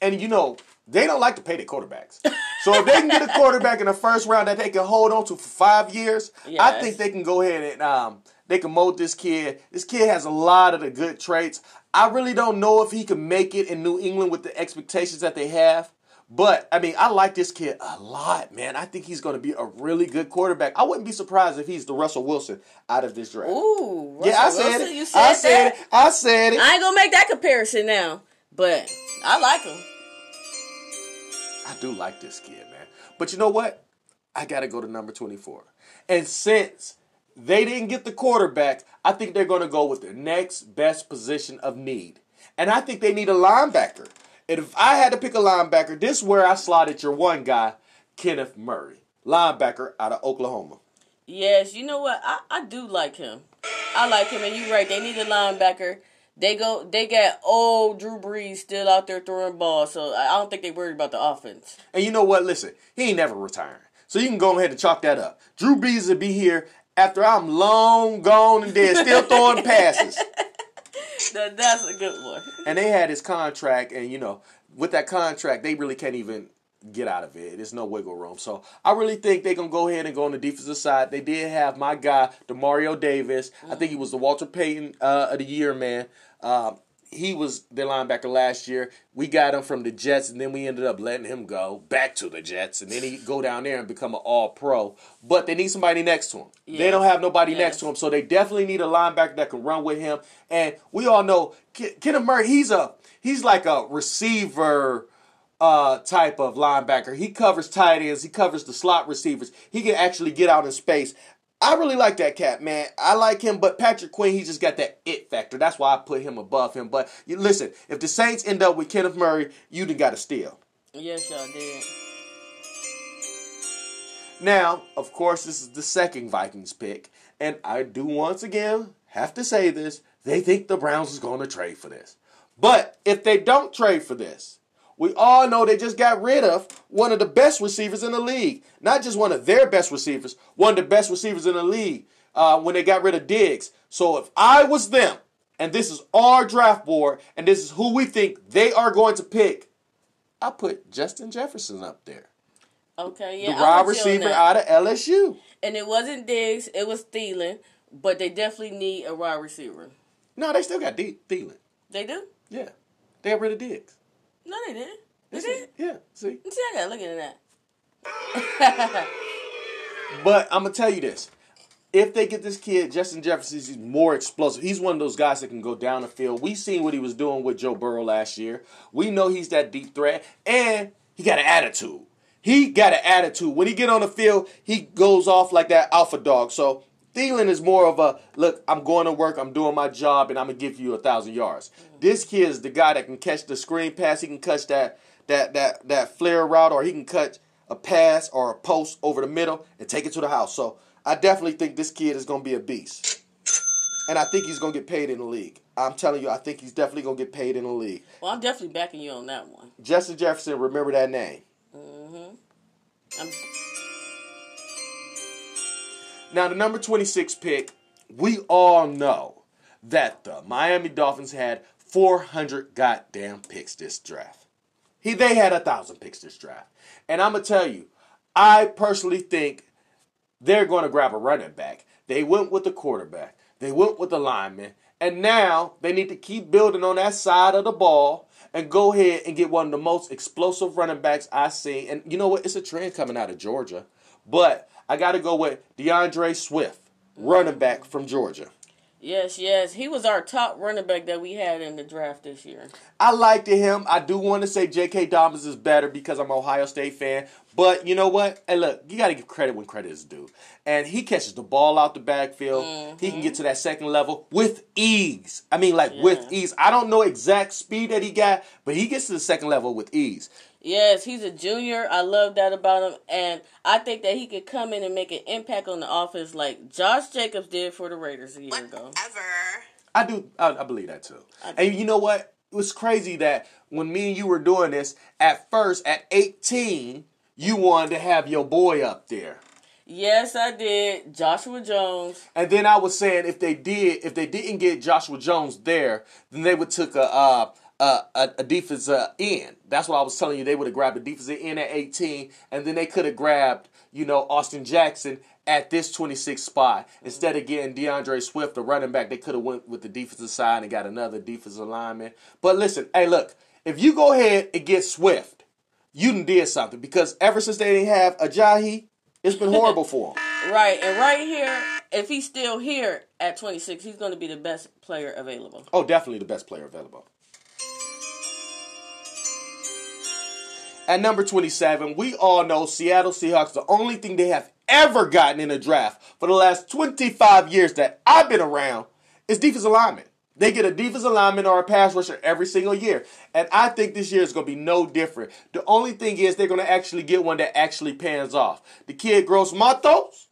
[SPEAKER 1] And you know, they don't like to pay their quarterbacks. So if they can get a quarterback in the first round that they can hold on to for five years, I think they can go ahead and um, they can mold this kid. This kid has a lot of the good traits. I really don't know if he can make it in New England with the expectations that they have. But I mean, I like this kid a lot, man. I think he's going to be a really good quarterback. I wouldn't be surprised if he's the Russell Wilson out of this draft.
[SPEAKER 2] Ooh,
[SPEAKER 1] yeah, I
[SPEAKER 2] Russell
[SPEAKER 1] said
[SPEAKER 2] Wilson,
[SPEAKER 1] it.
[SPEAKER 2] Said
[SPEAKER 1] I said
[SPEAKER 2] that?
[SPEAKER 1] it. I said it.
[SPEAKER 2] I ain't gonna make that comparison now, but I like him.
[SPEAKER 1] I do like this kid, man. But you know what? I got to go to number 24. And since they didn't get the quarterback, I think they're going to go with the next best position of need. And I think they need a linebacker. And if I had to pick a linebacker, this is where I slotted your one guy, Kenneth Murray, linebacker out of Oklahoma.
[SPEAKER 2] Yes, you know what? I, I do like him. I like him, and you're right. They need a linebacker. They go. They got old Drew Brees still out there throwing balls, so I I don't think they worried about the offense.
[SPEAKER 1] And you know what? Listen, he ain't never retiring. So you can go ahead and chalk that up. Drew Brees will be here after I'm long gone and dead, still throwing passes.
[SPEAKER 2] That, that's a good one.
[SPEAKER 1] And they had his contract, and you know, with that contract, they really can't even get out of it. There's no wiggle room. So I really think they're gonna go ahead and go on the defensive side. They did have my guy, Demario Davis. I think he was the Walter Payton uh, of the year, man. Um, he was their linebacker last year. We got him from the Jets, and then we ended up letting him go back to the Jets, and then he go down there and become an All Pro. But they need somebody next to him. They don't have nobody next to him, so they definitely need a linebacker that can run with him. And we all know Kenneth Murray. He's a he's like a receiver uh, type of linebacker. He covers tight ends. He covers the slot receivers. He can actually get out in space. I really like that cat, man. I like him, but Patrick Queen, he just got that it factor. That's why I put him above him. But you, listen, if the Saints end up with Kenneth Murray, you done got to steal.
[SPEAKER 2] Yes, y'all did.
[SPEAKER 1] Now, of course, this is the second Vikings pick, and I do once again have to say this: they think the Browns is going to trade for this. But if they don't trade for this, we all know they just got rid of one of the best receivers in the league. Not just one of their best receivers, one of the best receivers in the league uh, when they got rid of Diggs. So if I was them, and this is our draft board, and this is who we think they are going to pick, I put Justin Jefferson up there.
[SPEAKER 2] Okay, yeah.
[SPEAKER 1] the wide
[SPEAKER 2] with you on
[SPEAKER 1] receiver out of LSU.
[SPEAKER 2] And it wasn't Diggs, it was Thielen, but they definitely need a wide receiver.
[SPEAKER 1] No, they still got D- Thielen.
[SPEAKER 2] They do?
[SPEAKER 1] Yeah, they got rid of Diggs.
[SPEAKER 2] No, they didn't. They did?
[SPEAKER 1] Yeah, see.
[SPEAKER 2] See, I gotta look into that.
[SPEAKER 1] But I'm gonna tell you this: if they get this kid, Justin Jefferson, he's more explosive. He's one of those guys that can go down the field. We seen what he was doing with Joe Burrow last year. We know he's that deep threat, and he got an attitude. He got an attitude. When he get on the field, he goes off like that alpha dog. So Thielen is more of a look. I'm going to work. I'm doing my job, and I'm gonna give you a thousand yards. Mm. This kid is the guy that can catch the screen pass. He can catch that that that that flare route, or he can catch a pass or a post over the middle and take it to the house. So I definitely think this kid is going to be a beast. And I think he's going to get paid in the league. I'm telling you, I think he's definitely going to get paid in the league.
[SPEAKER 2] Well, I'm definitely backing you on that one.
[SPEAKER 1] Justin Jefferson, remember that name. Mm-hmm.
[SPEAKER 2] I'm,
[SPEAKER 1] Now, the number 26 pick, we all know that the Miami Dolphins had 400 goddamn picks this draft. He they had a thousand picks this draft. And I'm gonna tell you, I personally think they're gonna grab a running back. They went with the quarterback. They went with the lineman. And now they need to keep building on that side of the ball and go ahead and get one of the most explosive running backs I've seen. And you know what? It's a trend coming out of Georgia. But I got to go with D'Andre Swift, running back from Georgia.
[SPEAKER 2] yes, yes. He was our top running back that we had in the draft this year.
[SPEAKER 1] I liked him. I do want to say J.K. Dobbins is better because I'm an Ohio State fan. But you know what? Hey, look, you got to give credit when credit is due. And he catches the ball out the backfield. He can get mm-hmm. to that second level with ease. I mean, like with ease. I don't know exact speed that he got, but he gets to the second level with ease.
[SPEAKER 2] Yes, he's a junior. I love that about him. And I think that he could come in and make an impact on the offense like Josh Jacobs did for the Raiders a year ago.
[SPEAKER 3] Whatever.
[SPEAKER 1] I do. I, I believe that too. And you know what? It was crazy that when me and you were doing this, at first, at 18, you wanted to have your boy up there.
[SPEAKER 2] Yes, I did. Joshua Jones.
[SPEAKER 1] And then I was saying if they did, if they didn't get Joshua Jones there, then they would took a uh, a, a, a defensive end. That's what I was telling you. They would have grabbed a defensive end at 18, and then they could have grabbed you know Austin Jackson at this 26 spot instead of getting D'Andre Swift, the running back. They could have went with the defensive side and got another defensive lineman. But listen, hey, look, if you go ahead and get Swift, you done did something because ever since they didn't have Ajayi, it's been horrible for him.
[SPEAKER 2] Right, and right here, if he's still here at 26, he's going to be the best player available.
[SPEAKER 1] Oh, definitely the best player available. At number 27, we all know Seattle Seahawks, the only thing they have ever gotten in a draft for the last 25 years that I've been around is defensive lineman. They get a defensive lineman or a pass rusher every single year. And I think this year is going to be no different. The only thing is they're going to actually get one that actually pans off. The kid Gross Matos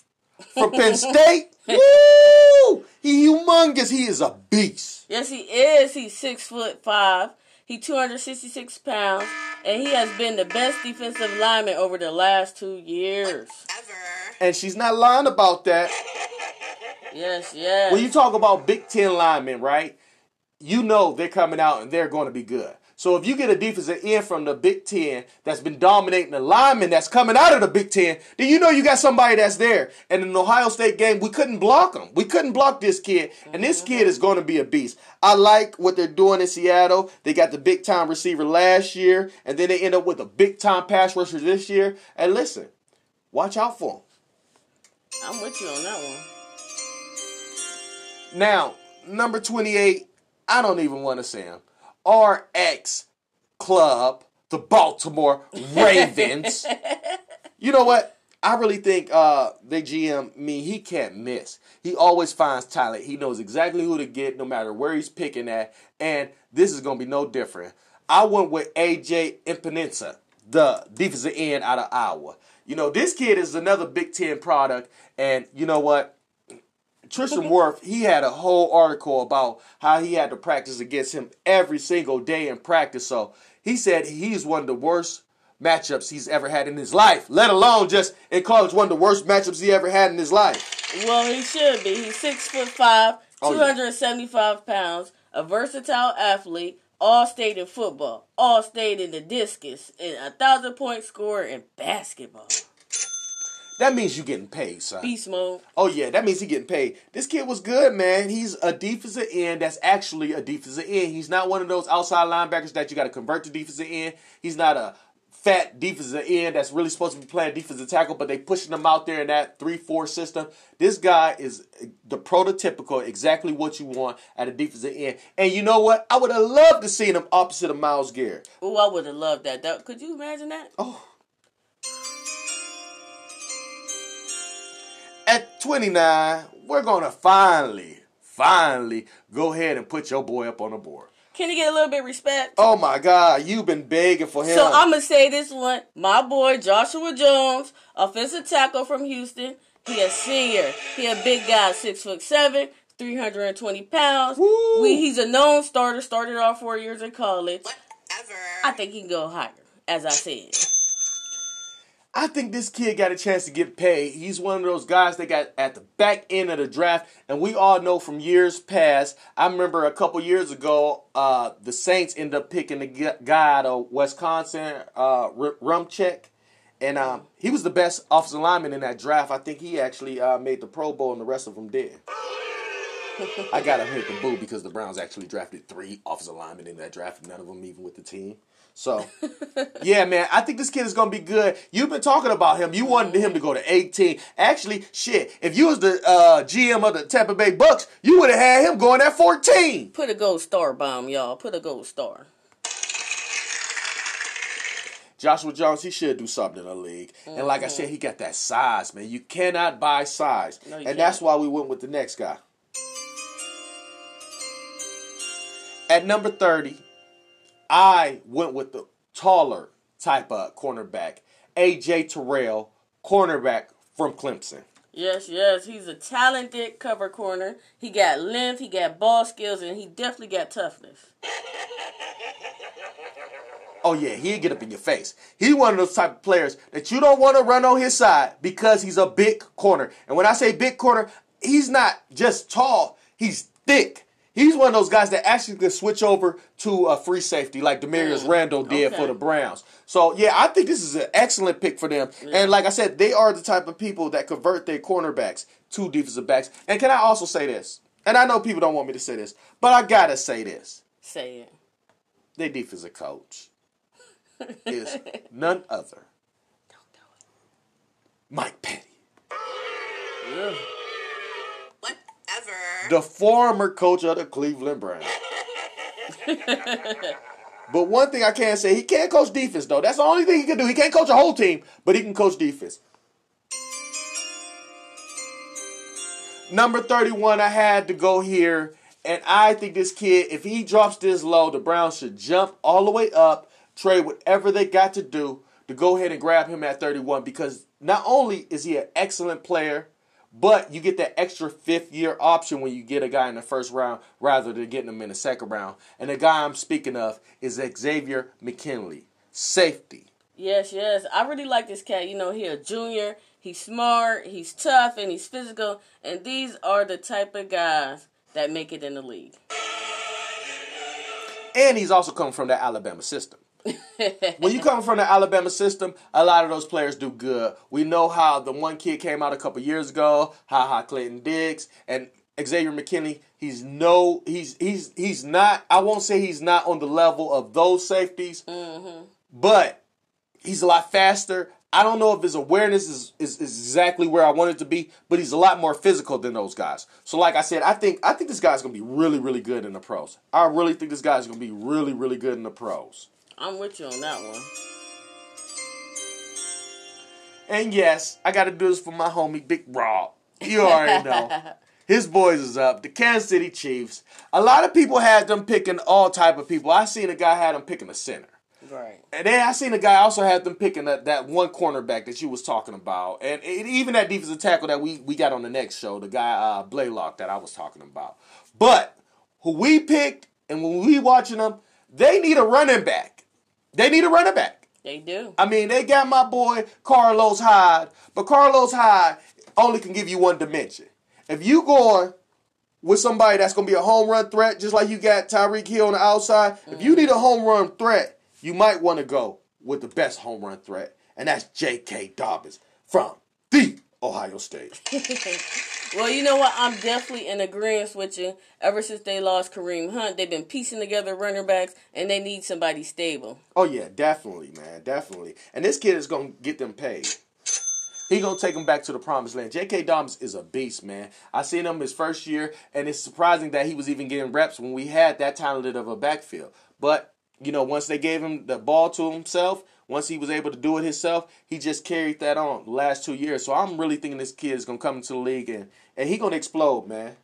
[SPEAKER 1] from Penn State. Woo! He humongous. He is a beast.
[SPEAKER 2] Yes, he is. He's six foot five. He 266 pounds, and he has been the best defensive lineman over the last two years.
[SPEAKER 3] Ever.
[SPEAKER 1] And she's not lying about that.
[SPEAKER 2] Yes, yes.
[SPEAKER 1] When you talk about Big Ten linemen, right? You know they're coming out and they're going to be good. So if you get a defensive end from the Big Ten that's been dominating the lineman that's coming out of the Big Ten, then you know you got somebody that's there. And in the Ohio State game, we couldn't block him. We couldn't block this kid, and this mm-hmm. kid is going to be a beast. I like what they're doing in Seattle. They got the big time receiver last year, and then they end up with a big time pass rusher this year. And listen, watch out for them.
[SPEAKER 2] I'm with you on that one.
[SPEAKER 1] Now, number 28, I don't even want to say him. RX Club, the Baltimore Ravens. you know what? I really think uh the GM me he can't miss. He always finds talent. He knows exactly who to get no matter where he's picking at. And this is gonna be no different. I went with AJ Epenesa, the defensive end out of Iowa. You know, this kid is another Big Ten product, and you know what? Tristan Wirfs, he had a whole article about how he had to practice against him every single day in practice. So he said he's one of the worst matchups he's ever had in his life, let alone just in college, one of the worst matchups he ever had in his life.
[SPEAKER 2] Well, he should be. He's six foot five,
[SPEAKER 1] Oh,
[SPEAKER 2] two
[SPEAKER 1] yeah.
[SPEAKER 2] hundred and seventy-five pounds, a versatile athlete, All state in football, all state in the discus, and a thousand point scorer in basketball.
[SPEAKER 1] That means you getting paid, son.
[SPEAKER 2] Beast mode.
[SPEAKER 1] Oh yeah, that means he getting paid. This kid was good, man. He's a defensive end that's actually a defensive end. He's not one of those outside linebackers that you got to convert to defensive end. He's not a fat defensive end that's really supposed to be playing defensive tackle, but they pushing him out there in that three four system. This guy is the prototypical, exactly what you want at a defensive end. And you know what? I would have loved to see him opposite of Myles Garrett.
[SPEAKER 2] Oh, I would have loved that. that. Could you imagine that?
[SPEAKER 1] Oh. At 29, we're gonna finally, finally go ahead and put your boy up on the board.
[SPEAKER 2] Can he get a little bit of respect?
[SPEAKER 1] Oh my God, you've been begging for him.
[SPEAKER 2] So I'm gonna say this one. My boy Joshua Jones, offensive tackle from Houston. He a senior. He a big guy, six foot seven, 320 pounds. We, he's a known starter. Started off four years in college.
[SPEAKER 3] Whatever.
[SPEAKER 2] I think he can go higher, as I said.
[SPEAKER 1] I think this kid got a chance to get paid. He's one of those guys that got at the back end of the draft, and we all know from years past. I remember a couple years ago, uh, the Saints ended up picking the guy out of Wisconsin, uh, R- Ramczyk, and um, he was the best offensive lineman in that draft. I think he actually uh, made the Pro Bowl, and the rest of them did. I gotta hit the boo because the Browns actually drafted three offensive linemen in that draft, none of them even with the team. So, yeah, man, I think this kid is gonna be good. You've been talking about him. You wanted him to go to 18. Actually, shit, if you was the uh, GM of the Tampa Bay Bucks, you would have had him going at 14.
[SPEAKER 2] Put a gold star bomb, y'all. Put a gold star.
[SPEAKER 1] Joshua Jones, he should do something in the league. And like I said, he got that size, man. You cannot buy size.
[SPEAKER 2] No, you
[SPEAKER 1] and that's
[SPEAKER 2] can't.
[SPEAKER 1] why we went with the next guy. At number 30, I went with the taller type of cornerback, AJ Terrell, cornerback from Clemson.
[SPEAKER 2] Yes, yes, he's a talented cover corner. He got length, he got ball skills, and he definitely got toughness.
[SPEAKER 1] Oh yeah, he'll get up in your face. He one of those type of players that you don't want to run on his side because he's a big corner. And when I say big corner, he's not just tall, he's thick. He's one of those guys that actually could switch over to a free safety like Damarious
[SPEAKER 2] Mm,
[SPEAKER 1] Randall did
[SPEAKER 2] okay.
[SPEAKER 1] for the Browns. So yeah, I think this is an excellent pick for them. And like I said, they are the type of people that convert their cornerbacks to defensive backs. And can I also say this? And I know people don't want me to say this, but I gotta say this.
[SPEAKER 2] Say it.
[SPEAKER 1] Their defensive coach is none other Don't do it. Mike Pettine,
[SPEAKER 2] Ugh.
[SPEAKER 3] Whatever.
[SPEAKER 1] the former coach of the Cleveland Browns. but one thing I can say, he can't coach defense though. That's the only thing he can do. He can't coach a whole team, but he can coach defense. Number 31, I had to go here. And I think this kid, if he drops this low, the Browns should jump all the way up, trade whatever they got to do to go ahead and grab him at 31 because not only is he an excellent player, but you get that extra fifth year option when you get a guy in the first round rather than getting him in the second round. And the guy I'm speaking of is Xavier McKinney, safety.
[SPEAKER 2] Yes, yes. I really like this cat. You know, he a junior. He's smart. He's tough, and he's physical. And these are the type of guys that make it in the league.
[SPEAKER 1] And he's also coming from the Alabama system. When you come from the Alabama system, a lot of those players do good. We know how the one kid came out a couple years ago, Ha Ha Clinton-Dix, and Xavier McKinney. He's no, he's he's he's not. I won't say he's not on the level of those safeties, mm-hmm. but he's a lot faster. I don't know if his awareness is, is, is exactly where I want it to be, but he's a lot more physical than those guys. So, like I said, I think I think this guy's gonna be really, really good in the pros. I really think this guy's gonna be really, really good in the pros.
[SPEAKER 2] I'm with you on that one.
[SPEAKER 1] And yes, I got to do this for my homie Big Rob. You already know. His boys is up. The Kansas City Chiefs. A lot of people had them picking all type of people. I seen a guy had them picking a center.
[SPEAKER 2] Right.
[SPEAKER 1] And then I seen a guy also had them picking that, that one cornerback that you was talking about. And it, even that defensive tackle that we, we got on the next show, the guy uh, Blaylock that I was talking about. But who we picked and when we watching them, they need a running back. They need a running back.
[SPEAKER 2] They do.
[SPEAKER 1] I mean, they got my boy Carlos Hyde, but Carlos Hyde only can give you one dimension. If you going with somebody that's gonna be a home run threat, just like you got Tyreek Hill on the outside. If you mm-hmm. need a home run threat, you might want to go with the best home run threat, and that's J.K. Dobbins from the Ohio State.
[SPEAKER 2] Well, you know what? I'm definitely in agreement with you. Ever since they lost Kareem Hunt, they've been piecing together running backs, and they need somebody stable.
[SPEAKER 1] Oh yeah, definitely, man, definitely. And this kid is gonna get them paid. He gonna take them back to the promised land. J.K. Dobbins is a beast, man. I seen him his first year, and it's surprising that he was even getting reps when we had that talented of a backfield. But you know, once they gave him the ball to himself, once he was able to do it himself, he just carried that on the last two years. So I'm really thinking this kid is gonna come into the league and and he gonna explode, man.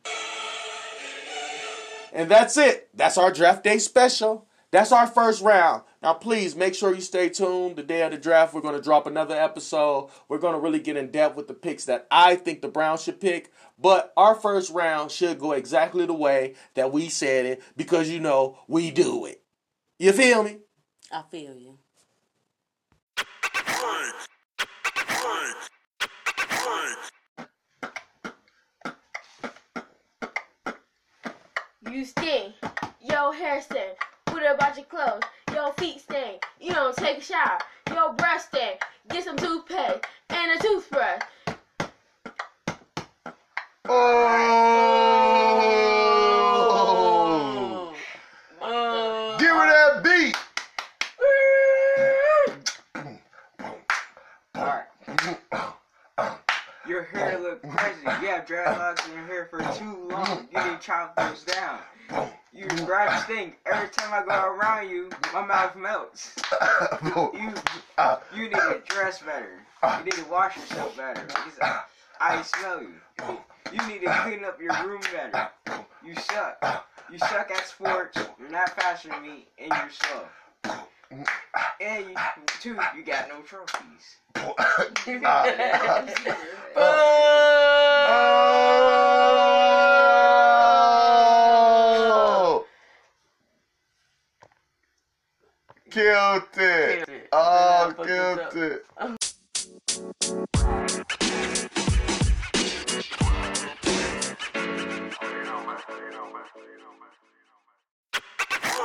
[SPEAKER 1] And that's it. That's our draft day special. That's our first round. Now, please make sure you stay tuned. The day of the draft, we're going to drop another episode. We're going to really get in depth with the picks that I think the Browns should pick. But our first round should go exactly the way that we said it because, you know, we do it. You feel me?
[SPEAKER 2] I feel you.
[SPEAKER 4] You stink. Your hair stink. What about your clothes? Your feet stink. You don't take a shower. Your breath stink. Get some toothpaste and a toothbrush.
[SPEAKER 5] Oh!
[SPEAKER 2] Uh,
[SPEAKER 5] Give her that beat.
[SPEAKER 6] Your hair look crazy. You have dreadlocks in your hair for too long. You need to chop those down. You breath stink. Every time I go around you, my mouth melts. You you need to dress better. You need to wash yourself better. I, I smell you. You need to clean up your room better. You suck. You suck at sports. You're not faster than me, and you're slow. And you, two, you got no trophies.
[SPEAKER 5] Oh! Killed it.
[SPEAKER 2] Killed it.
[SPEAKER 5] Oh,
[SPEAKER 2] Yeah, I
[SPEAKER 5] killed
[SPEAKER 2] it
[SPEAKER 5] it.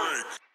[SPEAKER 7] You